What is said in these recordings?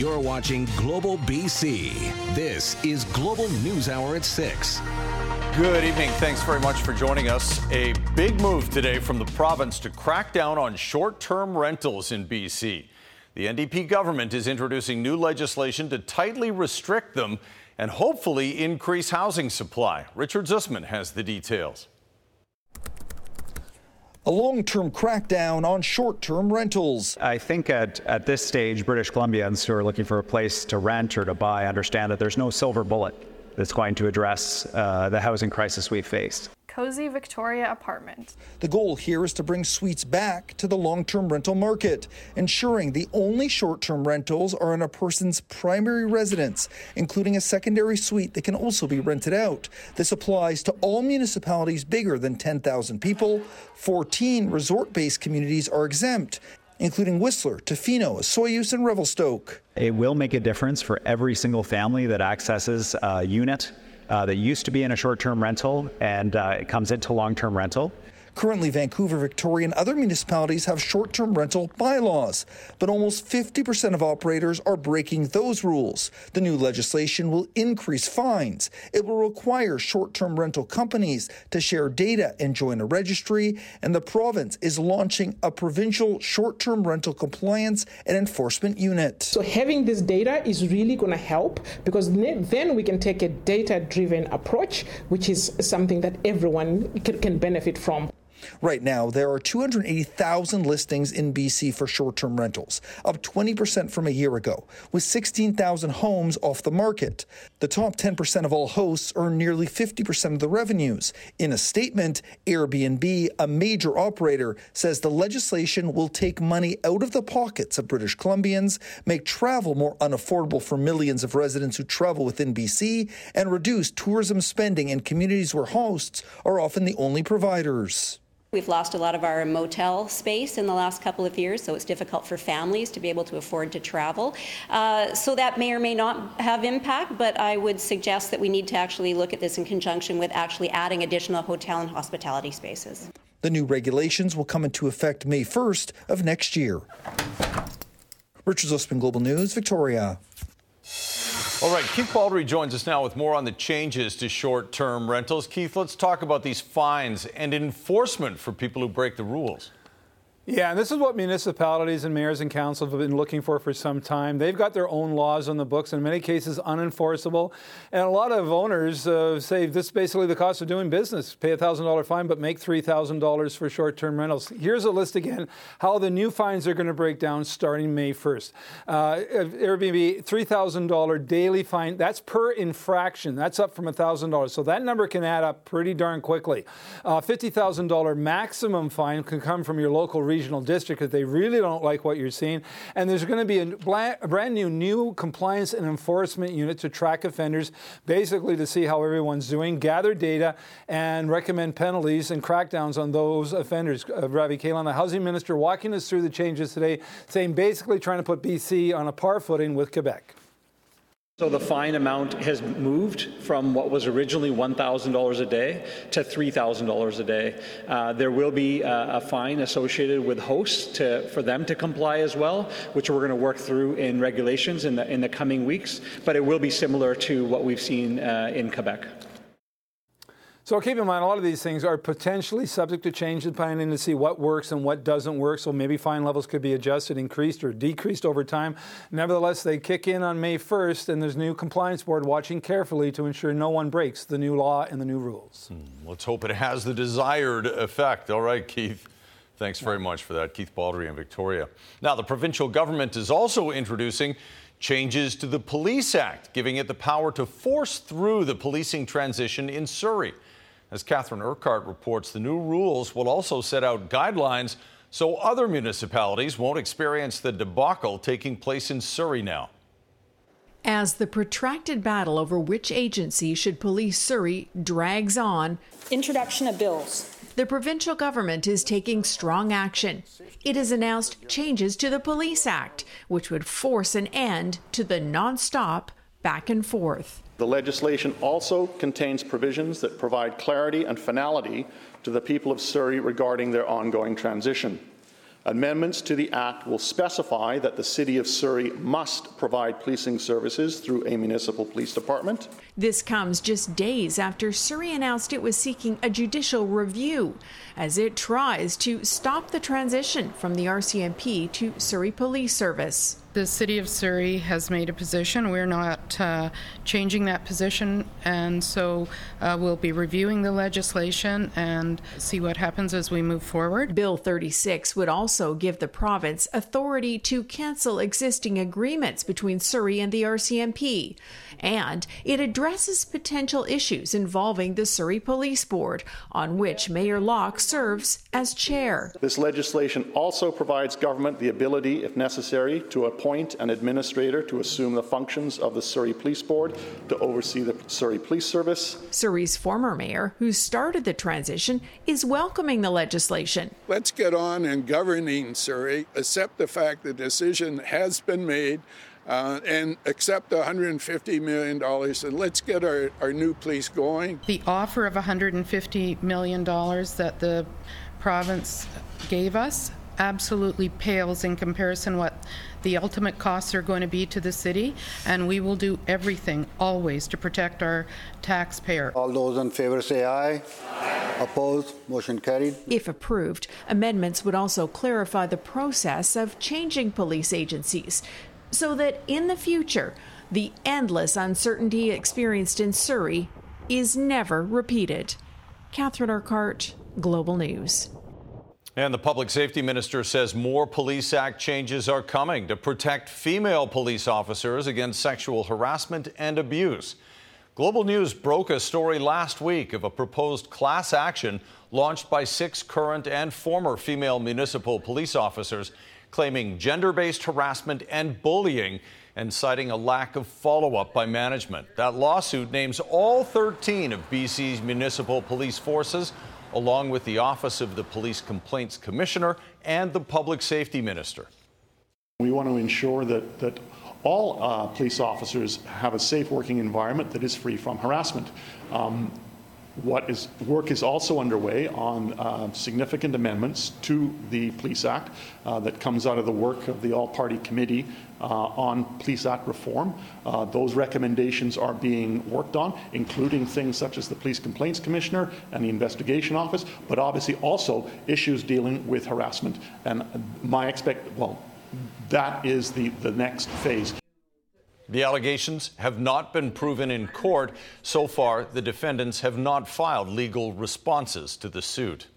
You're watching Global BC. This is Global News Hour at 6. Good evening. Thanks very much for joining us. A big move today from the province to crack down on short term rentals in BC. The NDP government is introducing new legislation to tightly restrict them and hopefully increase housing supply. Richard Zussman has the details. A long term crackdown on short term rentals. I think at, at this stage, British Columbians who are looking for a place to rent or to buy understand that there's no silver bullet that's going to address uh, the housing crisis we've faced. Cozy Victoria apartment. The goal here is to bring suites back to the long term rental market, ensuring the only short term rentals are in a person's primary residence, including a secondary suite that can also be rented out. This applies to all municipalities bigger than 10,000 people. 14 resort based communities are exempt, including Whistler, Tofino, Osoyoos, and Revelstoke. It will make a difference for every single family that accesses a unit uh, that used to be in a short term rental and uh, it comes into long term rental. Currently, Vancouver, Victoria, and other municipalities have short term rental bylaws, but almost 50% of operators are breaking those rules. The new legislation will increase fines. It will require short term rental companies to share data and join a registry, and the province is launching a provincial short term rental compliance and enforcement unit. So, having this data is really going to help because then we can take a data driven approach, which is something that everyone can benefit from. Right now, there are 280,000 listings in BC for short term rentals, up 20% from a year ago, with 16,000 homes off the market. The top 10% of all hosts earn nearly 50% of the revenues. In a statement, Airbnb, a major operator, says the legislation will take money out of the pockets of British Columbians, make travel more unaffordable for millions of residents who travel within BC, and reduce tourism spending in communities where hosts are often the only providers. We've lost a lot of our motel space in the last couple of years, so it's difficult for families to be able to afford to travel. Uh, so that may or may not have impact, but I would suggest that we need to actually look at this in conjunction with actually adding additional hotel and hospitality spaces. The new regulations will come into effect May 1st of next year. Richard Zussman, Global News, Victoria. All right, Keith Baldry joins us now with more on the changes to short term rentals. Keith, let's talk about these fines and enforcement for people who break the rules. Yeah, and this is what municipalities and mayors and councils have been looking for for some time. They've got their own laws on the books, in many cases unenforceable. And a lot of owners uh, say this is basically the cost of doing business pay a $1,000 fine, but make $3,000 for short term rentals. Here's a list again how the new fines are going to break down starting May 1st. Uh, Airbnb, $3,000 daily fine. That's per infraction. That's up from $1,000. So that number can add up pretty darn quickly. Uh, $50,000 maximum fine can come from your local regional district that they really don't like what you're seeing. And there's going to be a, brand new new compliance and enforcement unit to track offenders, basically to see how everyone's doing, gather data, and recommend penalties and crackdowns on those offenders. Uh, Ravi Kahlon, the housing minister, walking us through the changes today, saying basically trying to put BC on a par footing with Quebec. So the fine amount has moved from what was originally $1,000 a day to $3,000 a day. Uh, there will be a, a, fine associated with hosts to, for them to comply as well, which we're going to work through in regulations in the, in the coming weeks, but it will be similar to what we've seen uh, in Quebec. So keep in mind, a lot of these things are potentially subject to change depending to see what works and what doesn't work. So maybe fine levels could be adjusted, increased, or decreased over time. Nevertheless, they kick in on May 1st, and there's new compliance board watching carefully to ensure no one breaks the new law and the new rules. Hmm, let's hope it has the desired effect. All right, Keith. Thanks very much for that, Keith Baldry and Victoria. Now, the provincial government is also introducing changes to the Police Act, giving it the power to force through the policing transition in Surrey. As Catherine Urquhart reports, the new rules will also set out guidelines so other municipalities won't experience the debacle taking place in Surrey now. As the protracted battle over which agency should police Surrey drags on, introduction of bills. The provincial government is taking strong action. It has announced changes to the Police Act, which would force an end to the non-stop back and forth. The legislation also contains provisions that provide clarity and finality to the people of Surrey regarding their ongoing transition. Amendments to the Act will specify that the City of Surrey must provide policing services through a municipal police department. This comes just days after Surrey announced it was seeking a judicial review as it tries to stop the transition from the RCMP to Surrey Police Service. The City of Surrey has made a position. We're not uh, changing that position, and so uh, we'll be reviewing the legislation and see what happens as we move forward. Bill 36 would also give the province authority to cancel existing agreements between Surrey and the RCMP, and it addresses potential issues involving the Surrey Police Board, on which Mayor Locke serves as chair. This legislation also provides government the ability, if necessary, to appoint an administrator to assume the functions of the Surrey Police Board to oversee the Surrey Police Service. Surrey's former mayor, who started the transition, is welcoming the legislation. Let's get on in governing Surrey, accept the fact the decision has been made. Uh, and accept $150 million and let's get our, our new police going. The offer of $150 million that the province gave us absolutely pales in comparison what the ultimate costs are going to be to the city, and we will do everything always to protect our taxpayer. All those in favor say aye. aye. Opposed? Motion carried. If approved, amendments would also clarify the process of changing police agencies so that in the future, the endless uncertainty experienced in Surrey is never repeated. Catherine Urquhart, Global News. And the public safety minister says more Police Act changes are coming to protect female police officers against sexual harassment and abuse. Global News broke a story last week of a proposed class action launched by six current and former female municipal police officers claiming gender based harassment and bullying and citing a lack of follow up by management. That lawsuit names all 13 of BC's municipal police forces along with the Office of the Police Complaints Commissioner and the Public Safety Minister. We want to ensure that, that all uh, police officers have a safe working environment that is free from harassment. Um, what is work is also underway on uh, significant amendments to the Police Act uh, that comes out of the work of the all-party committee uh, on Police Act reform. Uh, those recommendations are being worked on, including things such as the Police Complaints Commissioner and the Investigation Office, but obviously also issues dealing with harassment. And my expect well, that is the, the next phase. The allegations have not been proven in court. So far, the defendants have not filed legal responses to the suit.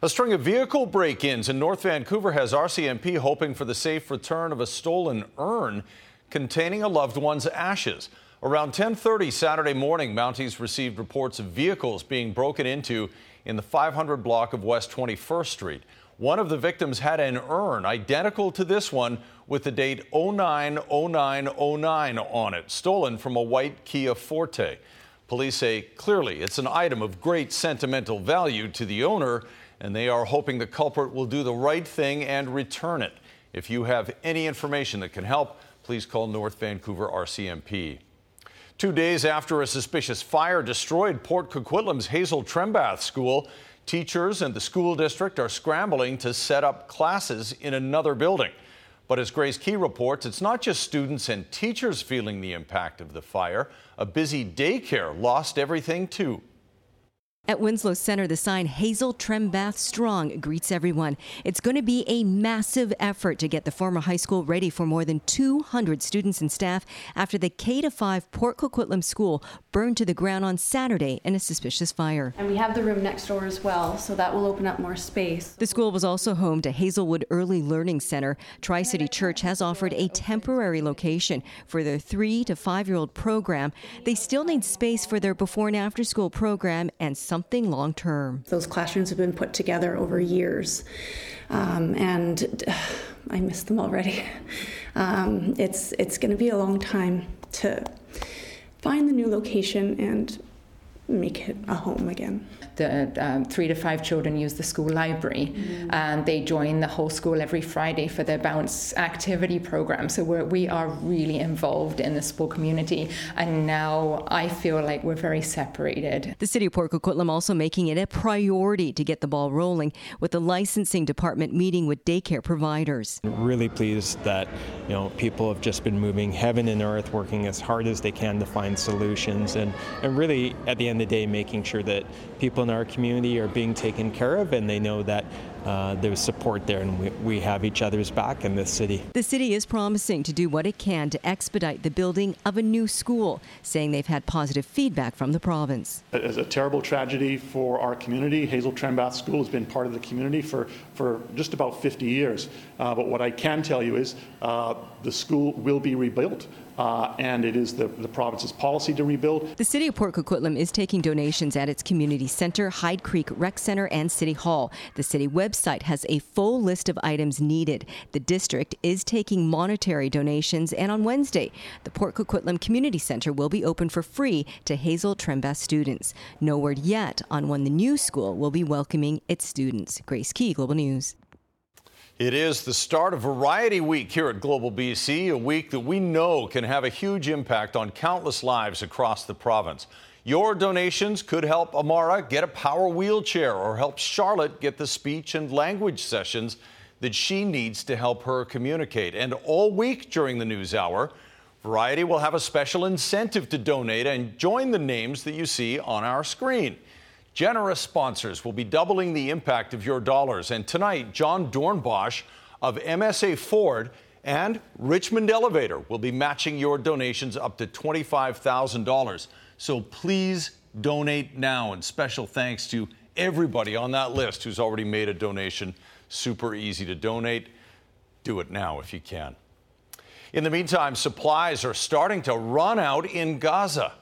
A string of vehicle break ins in North Vancouver has RCMP hoping for the safe return of a stolen urn containing a loved one's ashes. Around 10:30 Saturday morning, Mounties received reports of vehicles being broken into in the 500 block of West 21st Street. One of the victims had an urn identical to this one with the date 090909 on it, stolen from a white Kia Forte. Police say clearly it's an item of great sentimental value to the owner, and they are hoping the culprit will do the right thing and return it. If you have any information that can help, please call North Vancouver RCMP. Two days after a suspicious fire destroyed Port Coquitlam's Hazel Trembath School, Teachers and the school district are scrambling to set up classes in another building. But as Grace Key reports, it's not just students and teachers feeling the impact of the fire. A busy daycare lost everything too. At Winslow Center, the sign Hazel Trembath Strong greets everyone. It's going to be a massive effort to get the former high school ready for more than 200 students and staff after the K 5 Port Coquitlam school burned to the ground on Saturday in a suspicious fire. And we have the room next door as well, so that will open up more space. The school was also home to Hazelwood Early Learning Center. Tri City Church has offered a temporary location for their three to five year old program. They still need space for their before and after school program and some something long term. Those classrooms have been put together over years, um, and uh, I miss them already. Um, it's it's going to be a long time to find the new location and make it a home again. The um, three to five children use the school library mm-hmm. and they join the whole school every Friday for their bounce activity program. So we're, we are really involved in the sport community. And now I feel like we're very separated. The city of Port Coquitlam also making it a priority to get the ball rolling with the licensing department meeting with daycare providers. Really pleased that you know people have just been moving heaven and earth, working as hard as they can to find solutions, and, and really at the end of the day making sure that people in our community are being taken care of and they know that uh, there's support there and we, we have each other's back in this city. The city is promising to do what it can to expedite the building of a new school, saying they've had positive feedback from the province. It's a terrible tragedy for our community. Hazel Trembath School has been part of the community for, for just about 50 years. Uh, but what I can tell you is uh, the school will be rebuilt. Uh, and it is the, the province's policy to rebuild. The city of Port Coquitlam is taking donations at its community center, Hyde Creek Rec Center, and City Hall. The city website has a full list of items needed. The district is taking monetary donations, and on Wednesday, the Port Coquitlam Community Center will be open for free to Hazel Trembath students. No word yet on when the new school will be welcoming its students. Grace Key, Global News. It is the start of Variety Week here at Global BC, a week that we know can have a huge impact on countless lives across the province. Your donations could help Amara get a power wheelchair or help Charlotte get the speech and language sessions that she needs to help her communicate. And all week during the news hour, Variety will have a special incentive to donate and join the names that you see on our screen. Generous sponsors will be doubling the impact of your dollars. And tonight, John Dornbosch of MSA Ford and Richmond Elevator will be matching your donations up to $25,000. So please donate now. And special thanks to everybody on that list who's already made a donation. Super easy to donate. Do it now if you can. In the meantime, supplies are starting to run out in Gaza.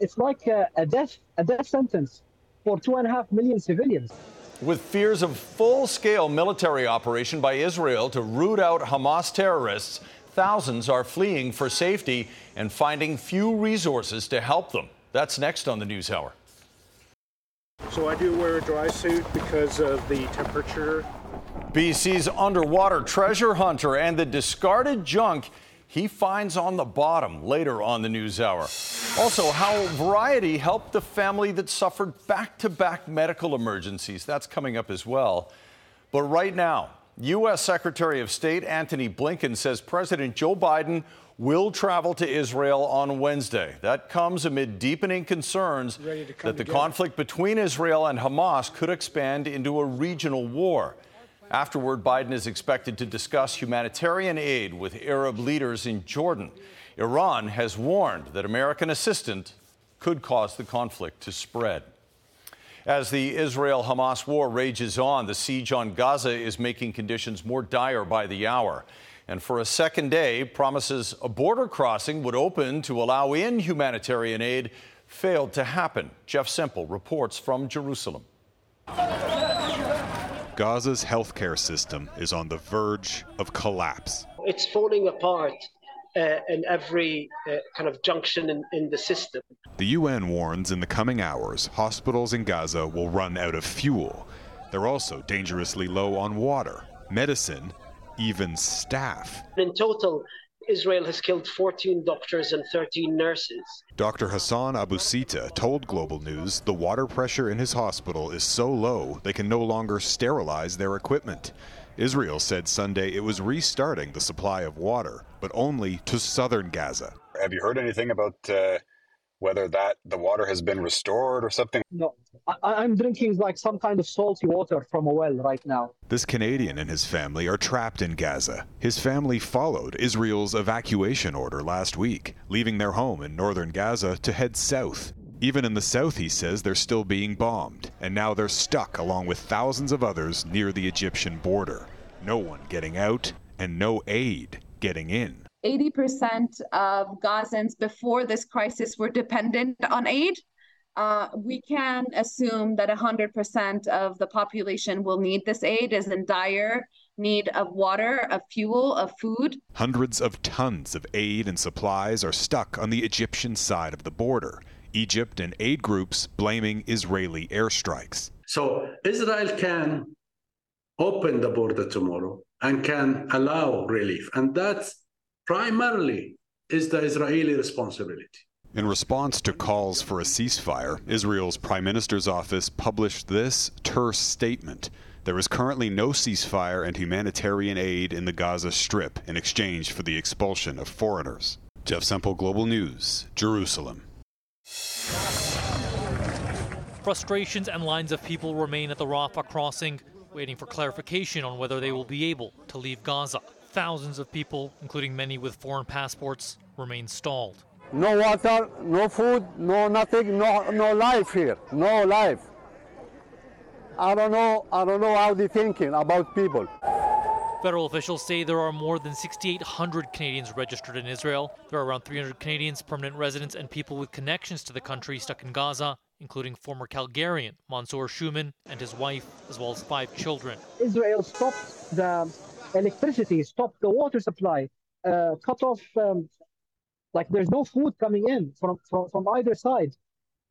It's like a, a death, a death sentence for two and a half million civilians. With fears of full scale military operation by Israel to root out Hamas terrorists, thousands are fleeing for safety and finding few resources to help them. That's next on the News Hour. So I do wear a dry suit because of the temperature. BC's underwater treasure hunter and the discarded junk he finds on the bottom later on the news hour. Also, how Variety helped the family that suffered back to back medical emergencies. That's coming up as well. But right now, U.S. Secretary of State Antony Blinken says President Joe Biden will travel to Israel on Wednesday. That comes amid deepening concerns that the together. conflict between Israel and Hamas could expand into a regional war. Afterward, Biden is expected to discuss humanitarian aid with Arab leaders in Jordan. Iran has warned that American assistance could cause the conflict to spread. As the Israel Hamas war rages on, the siege on Gaza is making conditions more dire by the hour. And for a second day, promises a border crossing would open to allow in humanitarian aid failed to happen. Jeff Semple reports from Jerusalem. Gaza's healthcare system is on the verge of collapse. It's falling apart uh, in every uh, kind of junction in, in the system. The UN warns in the coming hours, hospitals in Gaza will run out of fuel. They're also dangerously low on water, medicine, even staff. In total, Israel has killed 14 doctors and 13 nurses. Dr. Ghassan Abu-Sittah told Global News the water pressure in his hospital is so low they can no longer sterilize their equipment. Israel said Sunday it was restarting the supply of water, but only to southern Gaza. Have you heard anything about uh, whether that the water has been restored or something? No, I, am drinking like some kind of salty water from a well right now. This Canadian and his family are trapped in Gaza. His family followed Israel's evacuation order last week, leaving their home in northern Gaza to head south. Even in the south, he says, they're still being bombed, and now they're stuck along with thousands of others near the Egyptian border. No one getting out, and no aid getting in. 80% of Gazans before this crisis were dependent on aid. Uh, we can assume that 100% of the population will need this aid, is in dire need of water, of fuel, of food. Hundreds of tons of aid and supplies are stuck on the Egyptian side of the border. Egypt and aid groups blaming Israeli airstrikes. So Israel can open the border tomorrow and can allow relief. And that primarily is the Israeli responsibility. In response to calls for a ceasefire, Israel's Prime Minister's office published this terse statement. There is currently no ceasefire and humanitarian aid in the Gaza Strip in exchange for the expulsion of foreigners. Jeff Semple, Global News, Jerusalem. Frustrations and lines of people remain at the Rafah crossing, waiting for clarification on whether they will be able to leave Gaza. Thousands of people, including many with foreign passports, remain stalled. No water, no food, no nothing, no, no life here, no life. I don't know, I don't know how they're thinking about people. Federal officials say there are more than 6,800 Canadians registered in Israel. There are around 300 Canadians, permanent residents, and people with connections to the country stuck in Gaza, including former Calgarian Mansour Shouman and his wife, as well as five children. Israel stopped the electricity, stop the water supply, uh, cut off, um, like there's no food coming in from, from, from either side.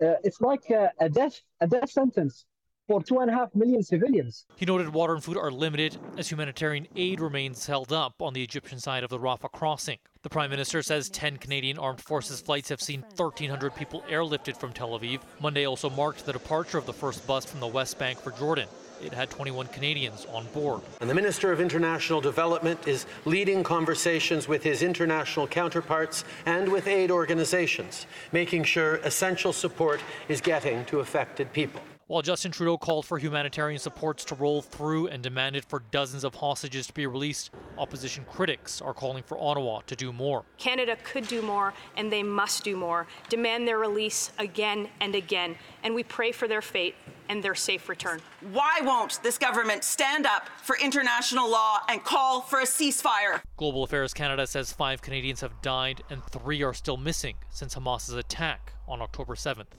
Uh, it's like a, a death, a death sentence for two and a half million civilians. He noted water and food are limited as humanitarian aid remains held up on the Egyptian side of the Rafah crossing. The Prime Minister says 10 Canadian Armed Forces flights have seen 1,300 people airlifted from Tel Aviv. Monday also marked the departure of the first bus from the West Bank for Jordan. It had 21 Canadians on board. And the Minister of International Development is leading conversations with his international counterparts and with aid organizations, making sure essential support is getting to affected people. While Justin Trudeau called for humanitarian supports to roll through and demanded for dozens of hostages to be released, opposition critics are calling for Ottawa to do more. Canada could do more, and they must do more. Demand their release again and again, and we pray for their fate and their safe return. Why won't this government stand up for international law and call for a ceasefire? Global Affairs Canada says five Canadians have died and three are still missing since Hamas's attack on October 7th.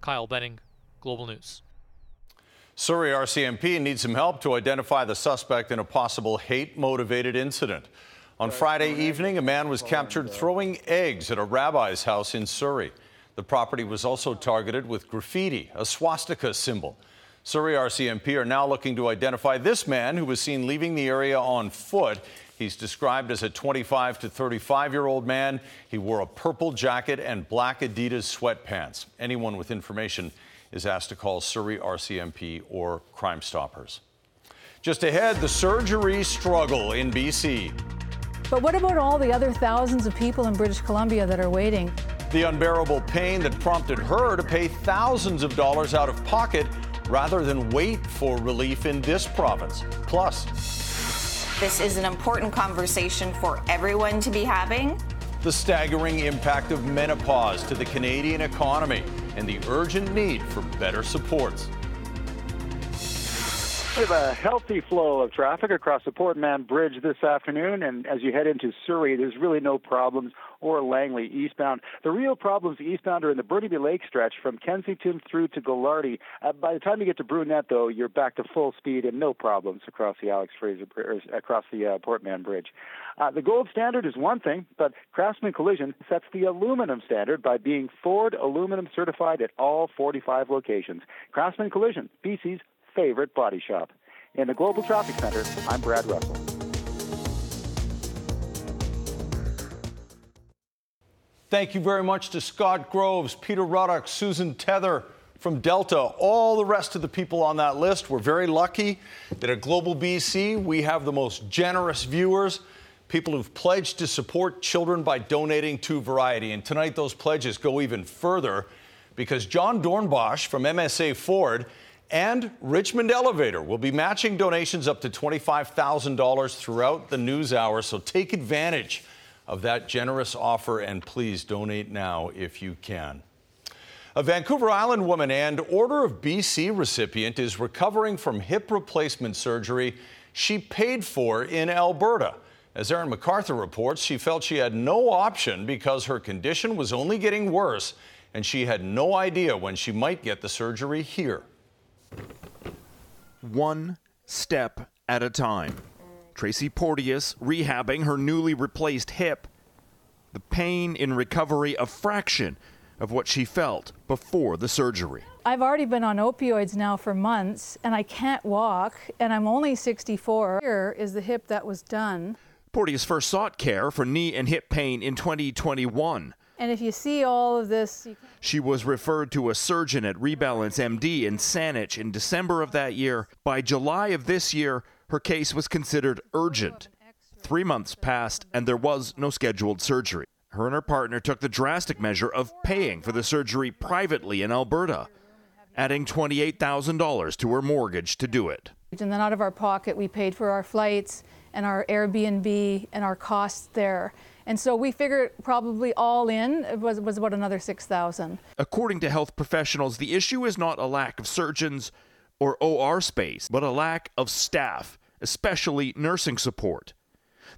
Kyle Benning, Global News. Surrey RCMP needs some help to identify the suspect in a possible hate motivated incident. On Friday evening, a man was captured throwing eggs at a rabbi's house in Surrey. The property was also targeted with graffiti, a swastika symbol. Surrey RCMP are now looking to identify this man who was seen leaving the area on foot. He's described as a 25 to 35 year old man. He wore a purple jacket and black Adidas sweatpants. Anyone with information is asked to call Surrey RCMP or Crime Stoppers. Just ahead, the surgery struggle in BC. But what about all the other thousands of people in British Columbia that are waiting? The unbearable pain that prompted her to pay thousands of dollars out of pocket rather than wait for relief in this province. Plus, this is an important conversation for everyone to be having. The staggering impact of menopause to the Canadian economy and the urgent need for better supports. We have a healthy flow of traffic across the Port Mann Bridge this afternoon, and as you head into Surrey, there's really no problems or Langley eastbound. The real problems eastbound are in the Burnaby Lake stretch from Kensington through to Gaglardi. Uh, by the time you get to Brunette, though, you're back to full speed and no problems across the Alex Fraser across the uh, Port Mann Bridge. Uh, the gold standard is one thing, but Craftsman Collision sets the aluminum standard by being Ford aluminum certified at all 45 locations. Craftsman Collision, BC's favorite body shop. In the Global Traffic Center, I'm Brad Russell. Thank you very much to Scott Groves, Peter Ruddock, Susan Tether from Delta, all the rest of the people on that list. We're very lucky that at Global BC we have the most generous viewers, people who've pledged to support children by donating to Variety. And tonight those pledges go even further because John Dornbosch from MSA Ford and Richmond Elevator will be matching donations up to $25,000 throughout the news hour. So take advantage of that generous offer and please donate now if you can. A Vancouver Island woman and Order of BC recipient is recovering from hip replacement surgery she paid for in Alberta. As Aaron MacArthur reports, she felt she had no option because her condition was only getting worse and she had no idea when she might get the surgery here. One step at a time. Tracy Porteous rehabbing her newly replaced hip. The pain in recovery a fraction of what she felt before the surgery. I've already been on opioids now for months and I can't walk and I'm only 64. Here is the hip that was done. Porteous first sought care for knee and hip pain in 2021. And if you see all of this, she was referred to a surgeon at Rebalance MD in Saanich in December of that year. By July of this year, her case was considered urgent. Three months passed, and there was no scheduled surgery. Her and her partner took the drastic measure of paying for the surgery privately in Alberta, adding $28,000 to her mortgage to do it. And then out of our pocket, we paid for our flights and our Airbnb and our costs there. And so we figured probably all in was, was about another 6,000. According to health professionals, the issue is not a lack of surgeons or OR space, but a lack of staff, especially nursing support.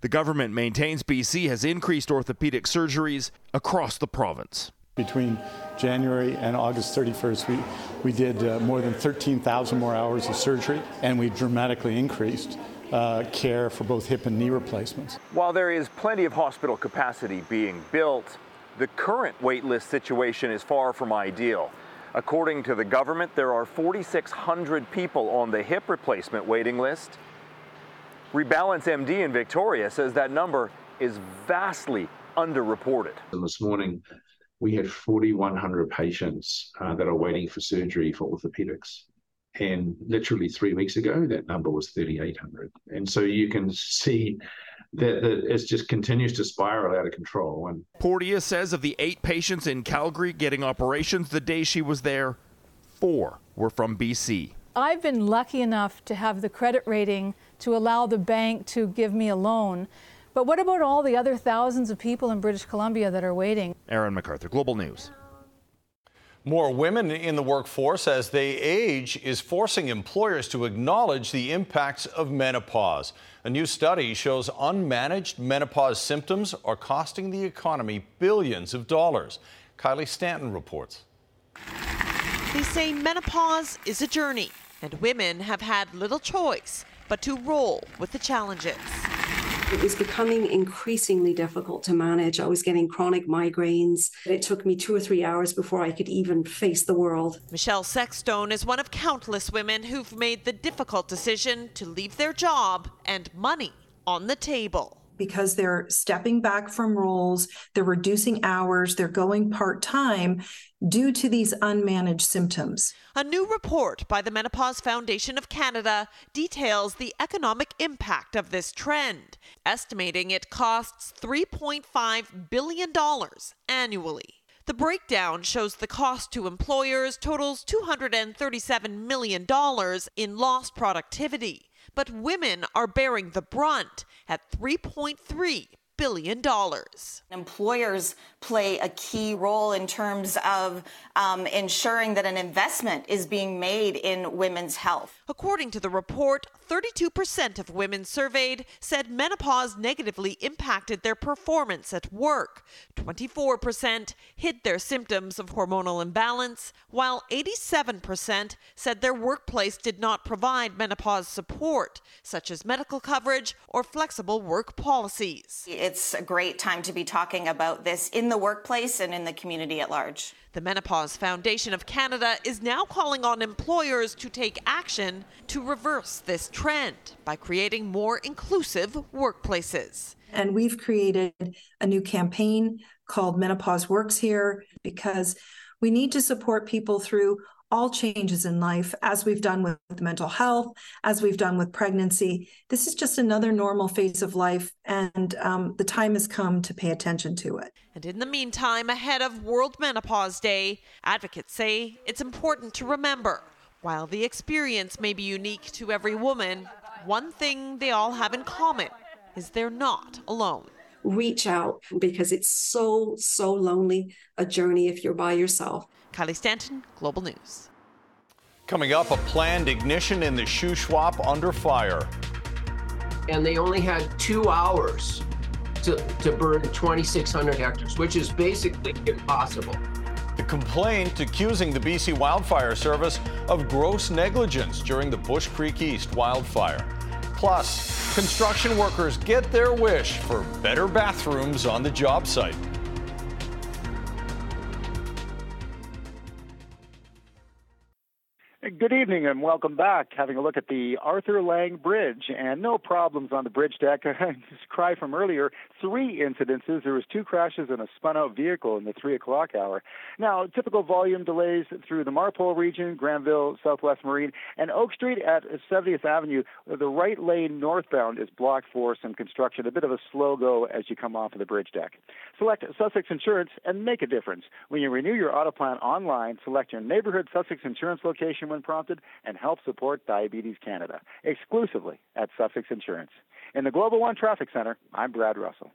The government maintains BC has increased orthopedic surgeries across the province. Between January and August 31st, we, we did uh, more than 13,000 more hours of surgery, and we dramatically increased uh, care for both hip and knee replacements. While there is plenty of hospital capacity being built, the current waitlist situation is far from ideal. According to the government, there are 4,600 people on the hip replacement waiting list. Rebalance MD in Victoria says that number is vastly underreported. And this morning, we had 4,100 patients uh, that are waiting for surgery for orthopedics. And literally three weeks ago, that number was 3,800. And so you can see that, that it just continues to spiral out of control. And Porteous says of the eight patients in Calgary getting operations the day she was there, four were from BC. I've been lucky enough to have the credit rating to allow the bank to give me a loan. But what about all the other thousands of people in British Columbia that are waiting? Aaron MacArthur, Global News. More women in the workforce as they age is forcing employers to acknowledge the impacts of menopause. A new study shows unmanaged menopause symptoms are costing the economy billions of dollars. Kylie Stanton reports. They say menopause is a journey, and women have had little choice but to roll with the challenges. It was becoming increasingly difficult to manage. I was getting chronic migraines. It took me two or three hours before I could even face the world. Michelle Sexstone is one of countless women who've made the difficult decision to leave their job and money on the table because they're stepping back from roles, they're reducing hours, they're going part time due to these unmanaged symptoms. A new report by the Menopause Foundation of Canada details the economic impact of this trend, estimating it costs $3.5 billion annually. The breakdown shows the cost to employers totals $237 million in lost productivity but women are bearing the brunt at 3.3 billion dollars. Employers play a key role in terms of um, ensuring that an investment is being made in women's health. According to the report, 32% of women surveyed said menopause negatively impacted their performance at work. 24% hid their symptoms of hormonal imbalance, while 87% said their workplace did not provide menopause support, such as medical coverage or flexible work policies. It's a great time to be talking about this in the workplace and in the community at large. The Menopause Foundation of Canada is now calling on employers to take action to reverse this trend by creating more inclusive workplaces. And we've created a new campaign called Menopause Works Here because we need to support people through all changes in life, as we've done with mental health, as we've done with pregnancy. This is just another normal phase of life, and um, the time has come to pay attention to it. And in the meantime, ahead of World Menopause Day, advocates say it's important to remember while the experience may be unique to every woman, one thing they all have in common is they're not alone reach out because it's so, so lonely a journey if you're by yourself. Kylie Stanton, Global News. Coming up, a planned ignition in the Shuswap under fire. And they only had two hours to, to burn 2,600 hectares, which is basically impossible. The complaint accusing the BC Wildfire Service of gross negligence during the Bush Creek East wildfire. Plus, construction workers get their wish for better bathrooms on the job site. Good evening and welcome back. Having a look at the Arthur Laing Bridge and no problems on the bridge deck. Just cry from earlier. Three incidences. There was two crashes and a spun out vehicle in the three o'clock hour. Now, typical volume delays through the Marpole region, Granville, Southwest Marine, and Oak Street at 70th Avenue. The right lane northbound is blocked for some construction. A bit of a slow go as you come off of the bridge deck. Select Sussex Insurance and make a difference. When you renew your auto plan online, select your neighborhood Sussex Insurance location when prompted and help support Diabetes Canada exclusively at Sussex Insurance. In the Global One Traffic Center, I'm Brad Russell.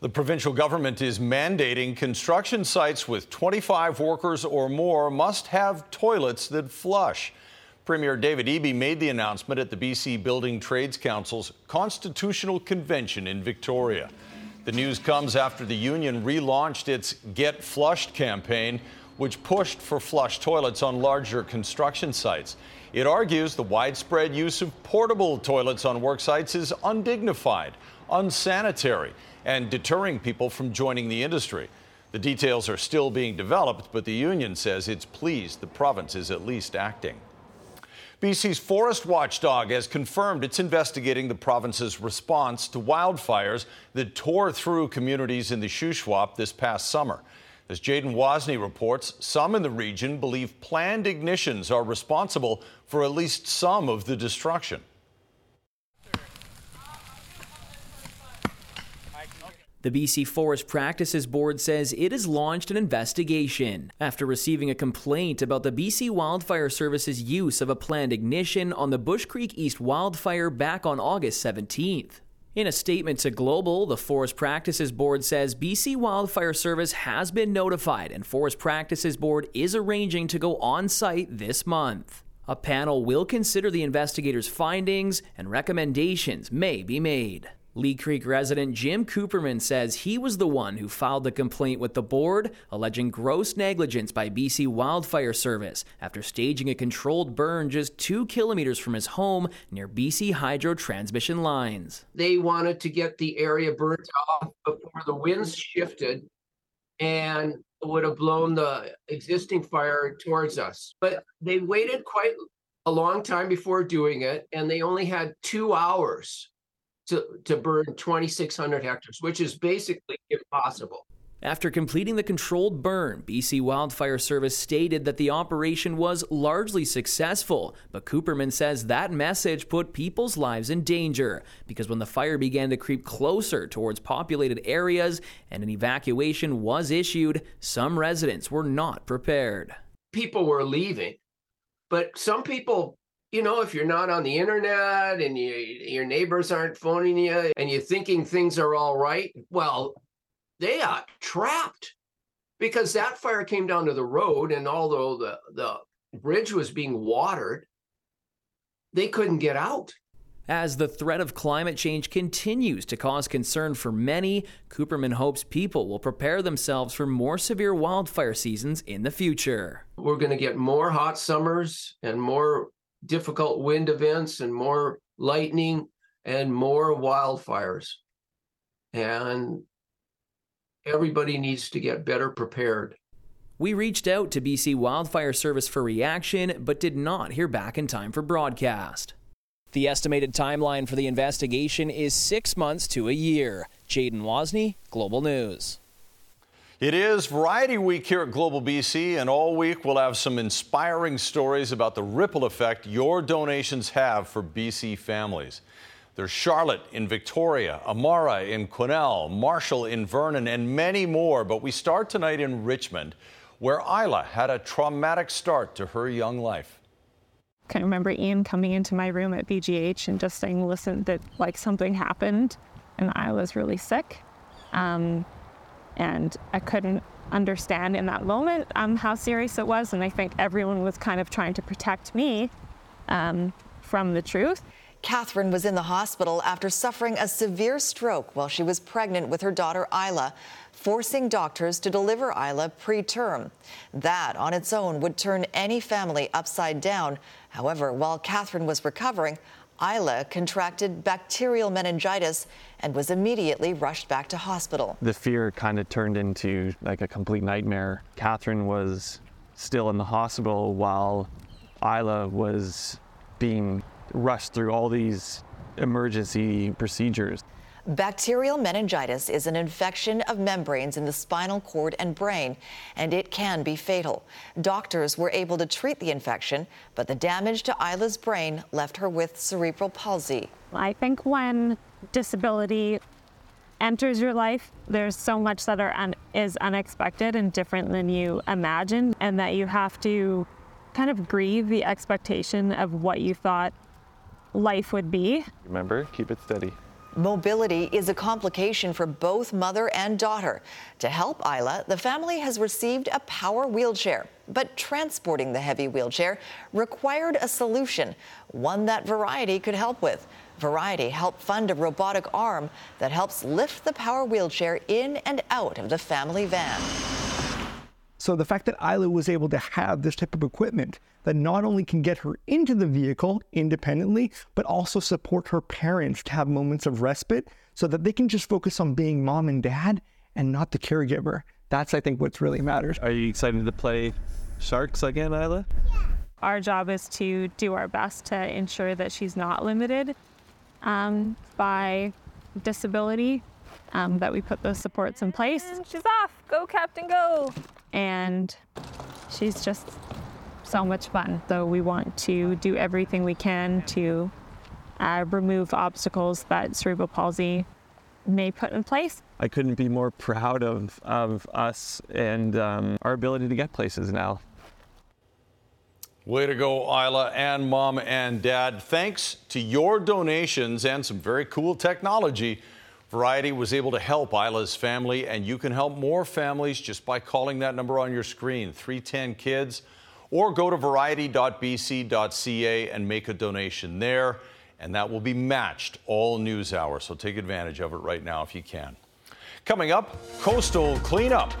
The provincial government is mandating construction sites with 25 workers or more must have toilets that flush. Premier David Eby made the announcement at the BC Building Trades Council's Constitutional Convention in Victoria. The news comes after the union relaunched its Get Flushed campaign, which pushed for flush toilets on larger construction sites. It argues the widespread use of portable toilets on work sites is undignified, unsanitary, and deterring people from joining the industry. The details are still being developed, but the union says it's pleased the province is at least acting. BC's forest watchdog has confirmed it's investigating the province's response to wildfires that tore through communities in the Shuswap this past summer. As Jaden Wozni reports, some in the region believe planned ignitions are responsible for at least some of the destruction. The BC Forest Practices Board says it has launched an investigation after receiving a complaint about the BC Wildfire Service's use of a planned ignition on the Bush Creek East wildfire back on August 17th. In a statement to Global, the Forest Practices Board says BC Wildfire Service has been notified and Forest Practices Board is arranging to go on site this month. A panel will consider the investigators' findings and recommendations may be made. Lee Creek resident Jim Cooperman says he was the one who filed the complaint with the board, alleging gross negligence by BC Wildfire Service after staging a controlled burn just two kilometers from his home near BC Hydro transmission lines. They wanted to get the area burnt off before the winds shifted and would have blown the existing fire towards us. But they waited quite a long time before doing it, and they only had two hours to, to burn 2,600 hectares, which is basically impossible. After completing the controlled burn, BC Wildfire Service stated that the operation was largely successful, but Cooperman says that message put people's lives in danger because when the fire began to creep closer towards populated areas and an evacuation was issued, some residents were not prepared. People were leaving, but some people you know, if you're not on the internet and you, your neighbors aren't phoning you and you're thinking things are all right, well, they are trapped because that fire came down to the road. And although the, the bridge was being watered, they couldn't get out. As the threat of climate change continues to cause concern for many, Cooperman hopes people will prepare themselves for more severe wildfire seasons in the future. We're going to get more hot summers and more difficult wind events and more lightning and more wildfires. And everybody needs to get better prepared. We reached out to BC Wildfire Service for reaction, but did not hear back in time for broadcast. The estimated timeline for the investigation is six months to a year. Jaden Wozni, Global News. It is Variety Week here at Global BC, and all week we'll have some inspiring stories about the ripple effect your donations have for BC families. There's Charlotte in Victoria, Amara in Quesnel, Marshall in Vernon, and many more. But we start tonight in Richmond, where Isla had a traumatic start to her young life. I can't remember Ian coming into my room at BGH and just saying, listen, that like something happened and I was really sick. Um, and I couldn't understand in that moment um, how serious it was. And I think everyone was kind of trying to protect me um, from the truth. Catherine was in the hospital after suffering a severe stroke while she was pregnant with her daughter Isla, forcing doctors to deliver Isla preterm. That on its own would turn any family upside down. However, while Catherine was recovering, Isla contracted bacterial meningitis and was immediately rushed back to hospital. The fear kind of turned into like a complete nightmare. Catherine was still in the hospital while Isla was being rushed through all these emergency procedures. Bacterial meningitis is an infection of membranes in the spinal cord and brain, and it can be fatal. Doctors were able to treat the infection, but the damage to Isla's brain left her with cerebral palsy. I think when disability enters your life, there's so much that are un- is unexpected and different than you imagined, and that you have to kind of grieve the expectation of what you thought life would be. Remember, keep it steady. Mobility is a complication for both mother and daughter. To help Isla, the family has received a power wheelchair. But transporting the heavy wheelchair required a solution, one that Variety could help with. Variety helped fund a robotic arm that helps lift the power wheelchair in and out of the family van. So the fact that Isla was able to have this type of equipment that not only can get her into the vehicle independently, but also support her parents to have moments of respite so that they can just focus on being mom and dad and not the caregiver. That's, I think, what's really matters. Are you excited to play Sharks again, Isla? Yeah. Our job is to do our best to ensure that she's not limited um, by disability, um, that we put those supports in place. And she's off. Go, Captain, go. And she's just so much fun. So we want to do everything we can to uh, remove obstacles that cerebral palsy may put in place. I couldn't be more proud of, of us and um, our ability to get places now. Way to go, Isla and mom and dad. Thanks to your donations and some very cool technology, Variety was able to help Isla's family, and you can help more families just by calling that number on your screen, 310 Kids, or go to variety.bc.ca and make a donation there, and that will be matched all news hour. So take advantage of it right now if you can. Coming up, coastal cleanup.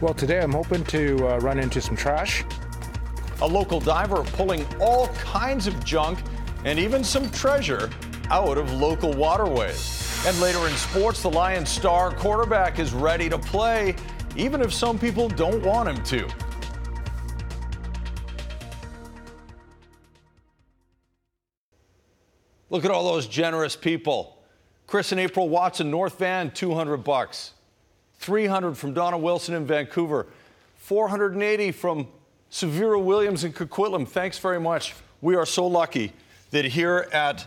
Well, today I'm hoping to uh, run into some trash. A local diver pulling all kinds of junk and even some treasure out of local waterways. And later in sports, the Lions star quarterback is ready to play, even if some people don't want him to. Look at all those generous people. Chris and April Watson, North Van, 200 bucks. 300 from Donna Wilson in Vancouver. 480 from Severa Williams in Coquitlam. Thanks very much. We are so lucky that here at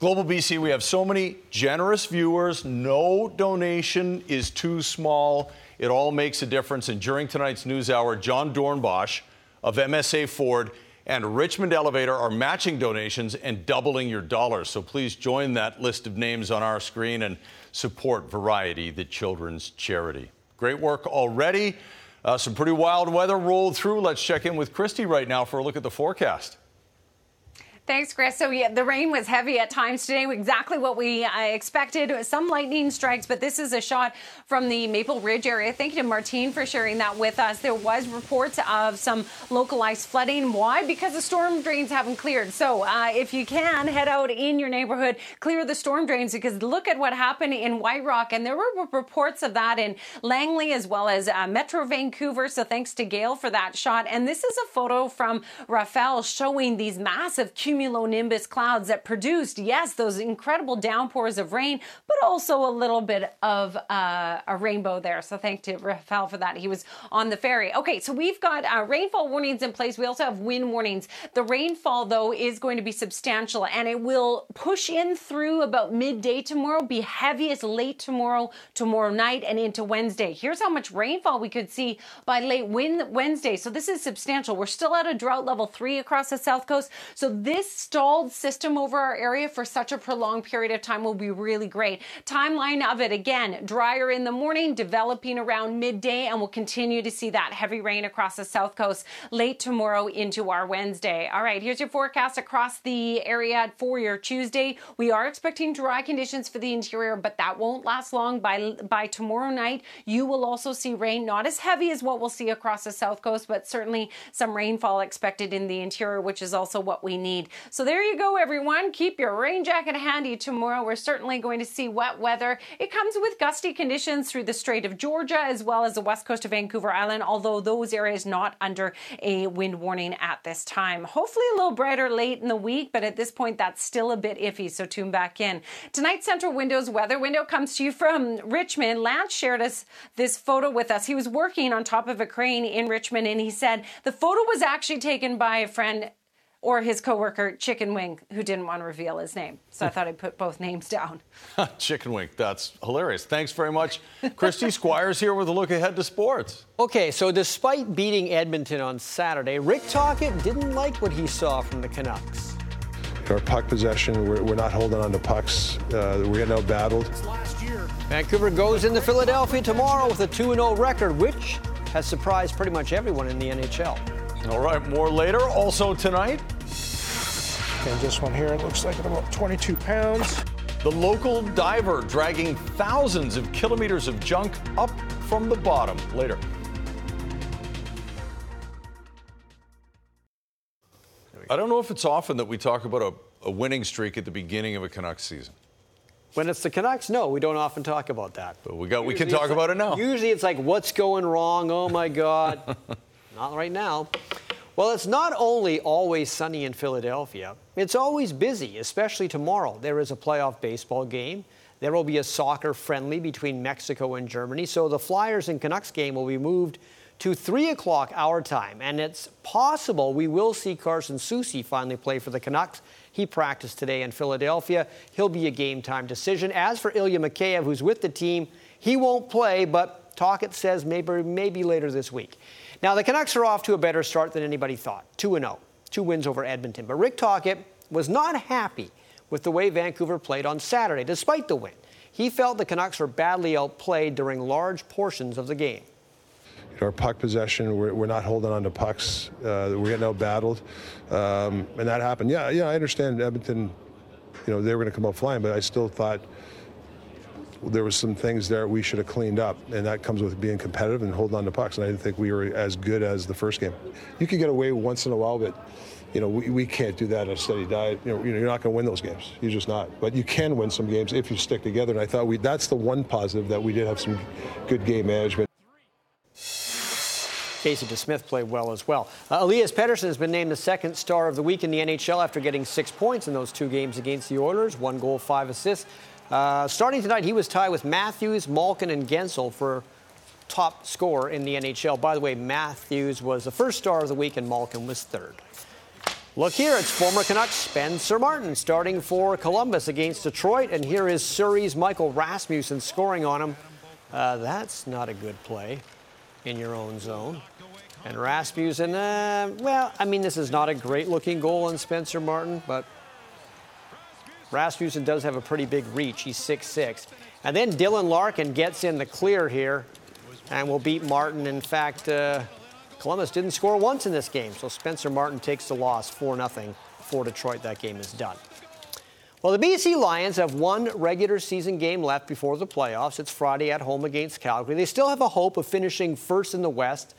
Global BC, we have so many generous viewers. No donation is too small. It all makes a difference. And during tonight's news hour, John Dornbosch of MSA Ford and Richmond Elevator are matching donations and doubling your dollars. So please join that list of names on our screen and support Variety, the children's charity. Great work already. Uh, some pretty wild weather rolled through. Let's check in with Christy right now for a look at the forecast. Thanks, Chris. So, yeah, the rain was heavy at times today, exactly what we uh, expected. Some lightning strikes, but this is a shot from the Maple Ridge area. Thank you to Martine for sharing that with us. There was reports of some localized flooding. Why? Because the storm drains haven't cleared. So, uh, if you can, head out in your neighborhood, clear the storm drains because look at what happened in White Rock. And there were reports of that in Langley as well as uh, Metro Vancouver. So, thanks to Gail for that shot. And this is a photo from Rafael showing these massive cumulative cumulonimbus clouds that produced, yes, those incredible downpours of rain, but also a little bit of uh, a rainbow there. So thank to Rafael for that. He was on the ferry. Okay, so we've got uh, rainfall warnings in place. We also have wind warnings. The rainfall, though, is going to be substantial and it will push in through about midday tomorrow, be heaviest late tomorrow, tomorrow night, and into Wednesday. Here's how much rainfall we could see by late Wednesday. So this is substantial. We're still at a drought level three across the south coast. So this stalled system over our area for such a prolonged period of time will be really great. Timeline of it again, drier in the morning, developing around midday, and we'll continue to see that heavy rain across the south coast late tomorrow into our Wednesday. All right, here's your forecast across the area for your Tuesday. We are expecting dry conditions for the interior, but that won't last long. By by tomorrow night, you will also see rain, not as heavy as what we'll see across the south coast, but certainly some rainfall expected in the interior, which is also what we need. So there you go, everyone. Keep your rain jacket handy tomorrow. We're certainly going to see wet weather. It comes with gusty conditions through the Strait of Georgia as well as the west coast of Vancouver Island, although those areas not under a wind warning at this time. Hopefully a little brighter late in the week, but at this point that's still a bit iffy, so tune back in. Tonight's Centra Windows weather window comes to you from Richmond. Lance shared us this photo with us. He was working on top of a crane in Richmond and he said the photo was actually taken by a friend or his coworker Chicken Wing, who didn't want to reveal his name. So I thought I'd put both names down. Chicken Wing, that's hilarious. Thanks very much. Christy Squires here with a look ahead to sports. Okay, so despite beating Edmonton on Saturday, Rick Tocchet didn't like what he saw from the Canucks. Our puck possession, we're, we're not holding on to pucks. Uh, we're getting outbattled. Vancouver goes into Philadelphia tomorrow with a 2 0 record, which has surprised pretty much everyone in the NHL. All right, more later. Also tonight. And this one here, it looks like about 22 pounds. The local diver dragging thousands of kilometers of junk up from the bottom. Later. I don't know if it's often that we talk about a, a winning streak at the beginning of a Canucks season. When it's the Canucks, no, we don't often talk about that. But we got we can talk it's about it now. Usually it's like, what's going wrong? Oh my God. Not right now. Well, it's not only always sunny in Philadelphia, it's always busy, especially tomorrow. There is a playoff baseball game. There will be a soccer friendly between Mexico and Germany. So the Flyers and Canucks game will be moved to 3 o'clock our time. And it's possible we will see Carson Soucy finally play for the Canucks. He practiced today in Philadelphia. He'll be a game time decision. As for Ilya Mikheyev, who's with the team, he won't play, but Tocchet says maybe, maybe later this week. Now, the Canucks are off to a better start than anybody thought 2 0, two wins over Edmonton. But Rick Tocchet was not happy with the way Vancouver played on Saturday, despite the win. He felt the Canucks were badly outplayed during large portions of the game. Our puck possession, we're, we're not holding on to pucks. Uh, we're getting outbattled. Um, and that happened. Yeah, yeah, I understand Edmonton, you know, they were going to come out flying, but I still thought there was some things there we should have cleaned up, and that comes with being competitive and holding on to pucks. And I didn't think we were as good as the first game. You could get away once in a while, but you know we, we can't do that on a steady diet. You know, you know you're not going to win those games. You're just not. But you can win some games if you stick together. And I thought we that's the one positive that we did have some good game management. Casey DeSmith played well as well. Uh, Elias Pettersson has been named the second star of the week in the NHL after getting six points in those two games against the Oilers, one goal, five assists. Uh, starting tonight, he was tied with Matthews, Malkin, and Guentzel for top scorer in the NHL. By the way, Matthews was the first star of the week, and Malkin was third. Look here, it's former Canucks Spencer Martin starting for Columbus against Detroit, and here is Surrey's Michael Rasmussen scoring on him. Uh, that's not a good play in your own zone. And Rasmussen, uh, well, I mean, this is not a great looking goal on Spencer Martin, but Rasmussen does have a pretty big reach. He's 6'6. And then Dylan Larkin gets in the clear here and will beat Martin. In fact, uh, Columbus didn't score once in this game, so Spencer Martin takes the loss 4 0 for Detroit. That game is done. Well, the BC Lions have one regular season game left before the playoffs. It's Friday at home against Calgary. They still have a hope of finishing first in the West,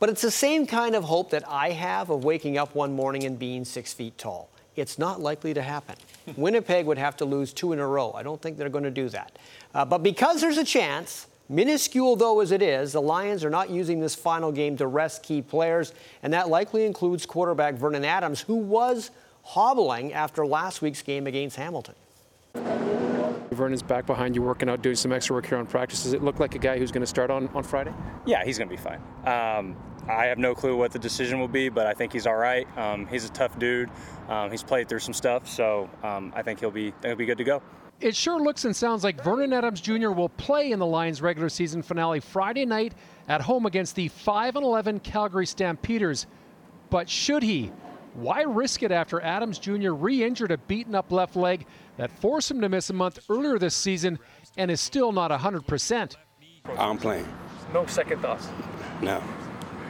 but it's the same kind of hope that I have of waking up one morning and being six feet tall. It's not likely to happen. Winnipeg would have to lose two in a row. I don't think they're going to do that. Uh, but because there's a chance, minuscule though as it is, the Lions are not using this final game to rest key players, and that likely includes quarterback Vernon Adams, who was hobbling after last week's game against Hamilton. Vernon's back behind you, working out, doing some extra work here on practice. Does it look like a guy who's going to start on, on Friday? Yeah, he's going to be fine. Um, I have no clue what the decision will be, but I think he's all right. Um, he's a tough dude. Um, he's played through some stuff, so um, I think he'll be he'll be good to go. It sure looks and sounds like Vernon Adams Jr. will play in the Lions' regular season finale Friday night at home against the 5 11 Calgary Stampeders. But should he? Why risk it after Adams Jr. re injured a beaten up left leg that forced him to miss a month earlier this season and is still not 100%? I'm playing. No second thoughts. No,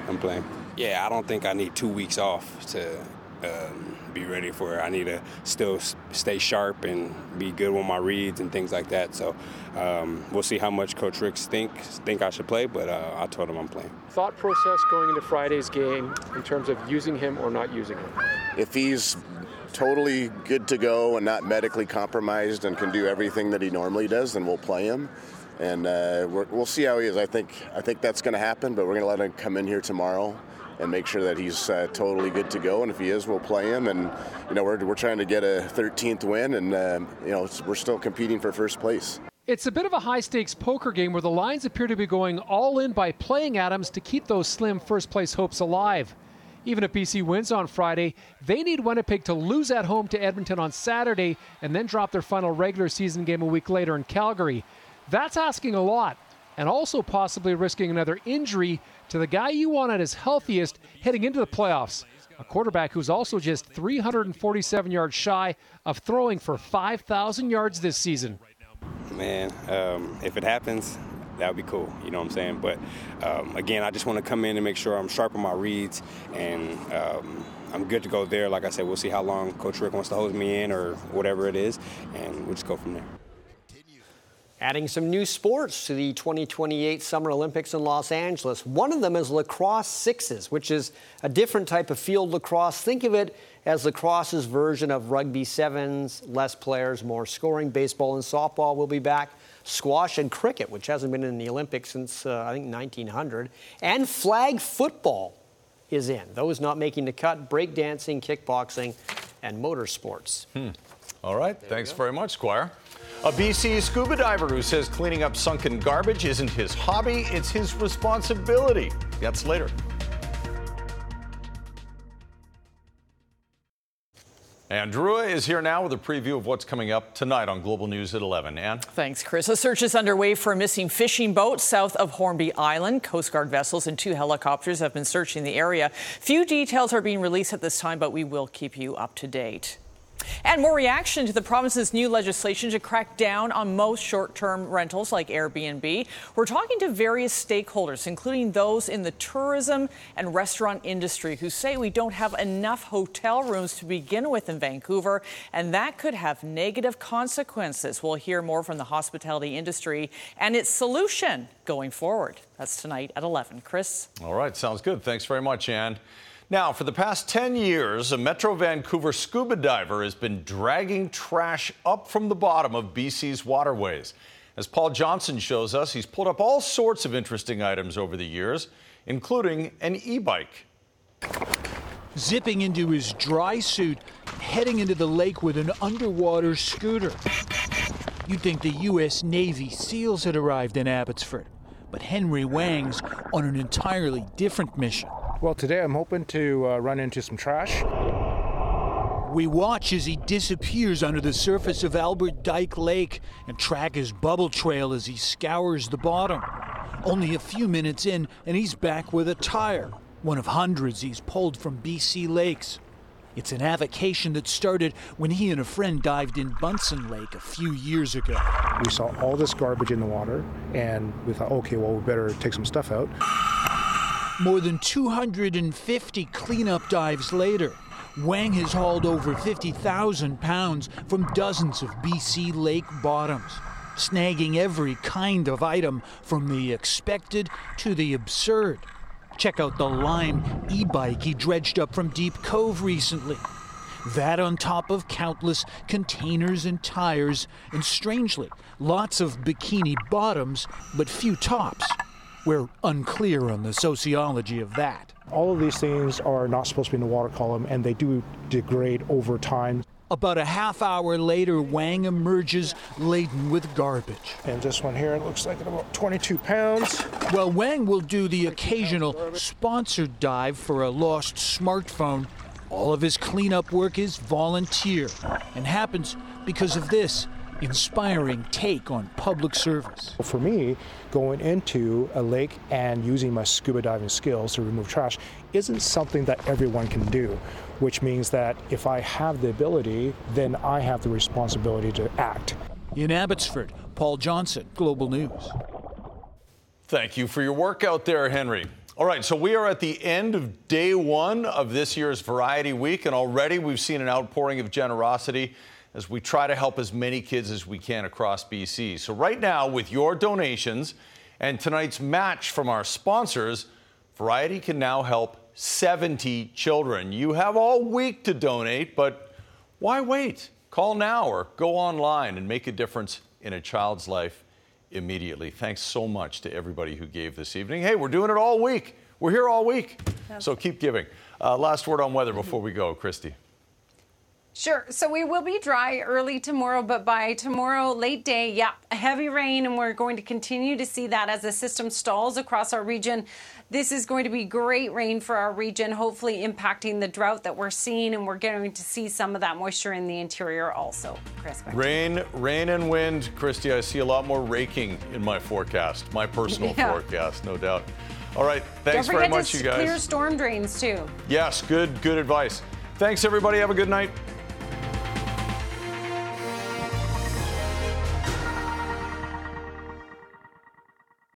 I'm playing. Yeah, I don't think I need two weeks off to um, be ready for it. I need to still stay sharp and be good with my reads and things like that. So um, we'll see how much Coach Ricks think think I should play, but uh, I told him I'm playing. Thought process going into Friday's game in terms of using him or not using him? if he's totally good to go and not medically compromised and can do everything that he normally does, then we'll play him. And uh, we will see how he is. I think I think that's going to happen, but we're going to let him come in here tomorrow and make sure that he's uh, totally good to go. And if he is, we'll play him. And you know, we're, we're trying to get a 13th win, and uh, you know, we're still competing for first place. It's a bit of a high stakes poker game where the Lions appear to be going all in by playing Adams to keep those slim first place hopes alive. Even if BC wins on Friday, they need Winnipeg to lose at home to Edmonton on Saturday and then drop their final regular season game a week later in Calgary. That's asking a lot, and also possibly risking another injury to the guy you want at his healthiest heading into the playoffs. A quarterback who's also just 347 yards shy of throwing for 5,000 yards this season. Man, um, if it happens, that would be cool. You know what I'm saying? But um, again, I just want to come in and make sure I'm sharp on my reads and um, I'm good to go there. Like I said, we'll see how long Coach Rick wants to hold me in or whatever it is, and we'll just go from there. Adding some new sports to the 2028 Summer Olympics in Los Angeles. One of them is lacrosse sixes, which is a different type of field lacrosse. Think of it as lacrosse's version of rugby sevens, less players, more scoring. Baseball and softball will be back. Squash and cricket, which hasn't been in the Olympics since, uh, I think, 1900. And flag football is in. Those not making the cut breakdancing, kickboxing, and motorsports. Hmm. All right. There Thanks very much, Squire. A BC scuba diver who says cleaning up sunken garbage isn't his hobby, it's his responsibility. That's later. Andrea is here now with a preview of what's coming up tonight on Global News at 11. Ann? Thanks, Chris. A search is underway for a missing fishing boat south of Hornby Island. Coast Guard vessels and two helicopters have been searching the area. Few details are being released at this time, but we will keep you up to date. And more reaction to the province's new legislation to crack down on most short term rentals like Airbnb. We're talking to various stakeholders, including those in the tourism and restaurant industry, who say we don't have enough hotel rooms to begin with in Vancouver, and that could have negative consequences. We'll hear more from the hospitality industry and its solution going forward. That's tonight at 11. Chris? All right, sounds good. Thanks very much, Ann. Now, for the past 10 years, a Metro Vancouver scuba diver has been dragging trash up from the bottom of BC's waterways. As Paul Johnson shows us, he's pulled up all sorts of interesting items over the years, including an e bike. Zipping into his dry suit, heading into the lake with an underwater scooter. You'd think the U.S. Navy SEALs had arrived in Abbotsford, but Henry Wang's on an entirely different mission. Well, today I'm hoping to uh, run into some trash. We watch as he disappears under the surface of Albert Dyck Lake and track his bubble trail as he scours the bottom. Only a few minutes in, and he's back with a tire, one of hundreds he's pulled from BC lakes. It's an avocation that started when he and a friend dived in Buntzen Lake a few years ago. We saw all this garbage in the water, and we thought, okay, well, we better take some stuff out. More than 250 cleanup dives later, Wang has hauled over 50,000 pounds from dozens of BC lake bottoms, snagging every kind of item from the expected to the absurd. Check out the Lime e bike he dredged up from Deep Cove recently. That on top of countless containers and tires, and strangely, lots of bikini bottoms, but few tops. We're unclear on the sociology of that. All of these things are not supposed to be in the water column, and they do degrade over time. About a half hour later, Wang emerges laden with garbage. And this one here looks like about 22 pounds. Well, Wang will do the occasional sponsored dive for a lost smartphone. All of his cleanup work is volunteer and happens because of this inspiring take on public service. For me, going into a lake and using my scuba diving skills to remove trash isn't something that everyone can do, which means that if I have the ability, then I have the responsibility to act. In Abbotsford, Paul Johnson, Global News. Thank you for your work out there, Henry. All right, so we are at the end of day one of this year's Variety Week, and already we've seen an outpouring of generosity as we try to help as many kids as we can across BC. So, right now, with your donations and tonight's match from our sponsors, Variety can now help 70 children. You have all week to donate, but Why wait? Call now or go online and make a difference in a child's life immediately. Thanks so much to everybody who gave this evening. Hey, we're doing it all week. We're here all week. So keep giving. Uh, last word on weather before we go, Christy. Sure. So we will be dry early tomorrow, but by tomorrow, late day, yeah, heavy rain, and we're going to continue to see that as the system stalls across our region. This is going to be great rain for our region, hopefully impacting the drought that we're seeing, and we're going to see some of that moisture in the interior also. Chris. Rain, rain and wind. Christy, I see a lot more raking in my forecast, my personal Yeah. forecast, no doubt. All right. Thanks very much, to you guys. clear storm drains too. Yes, good, good advice. Thanks, everybody. Have a good night.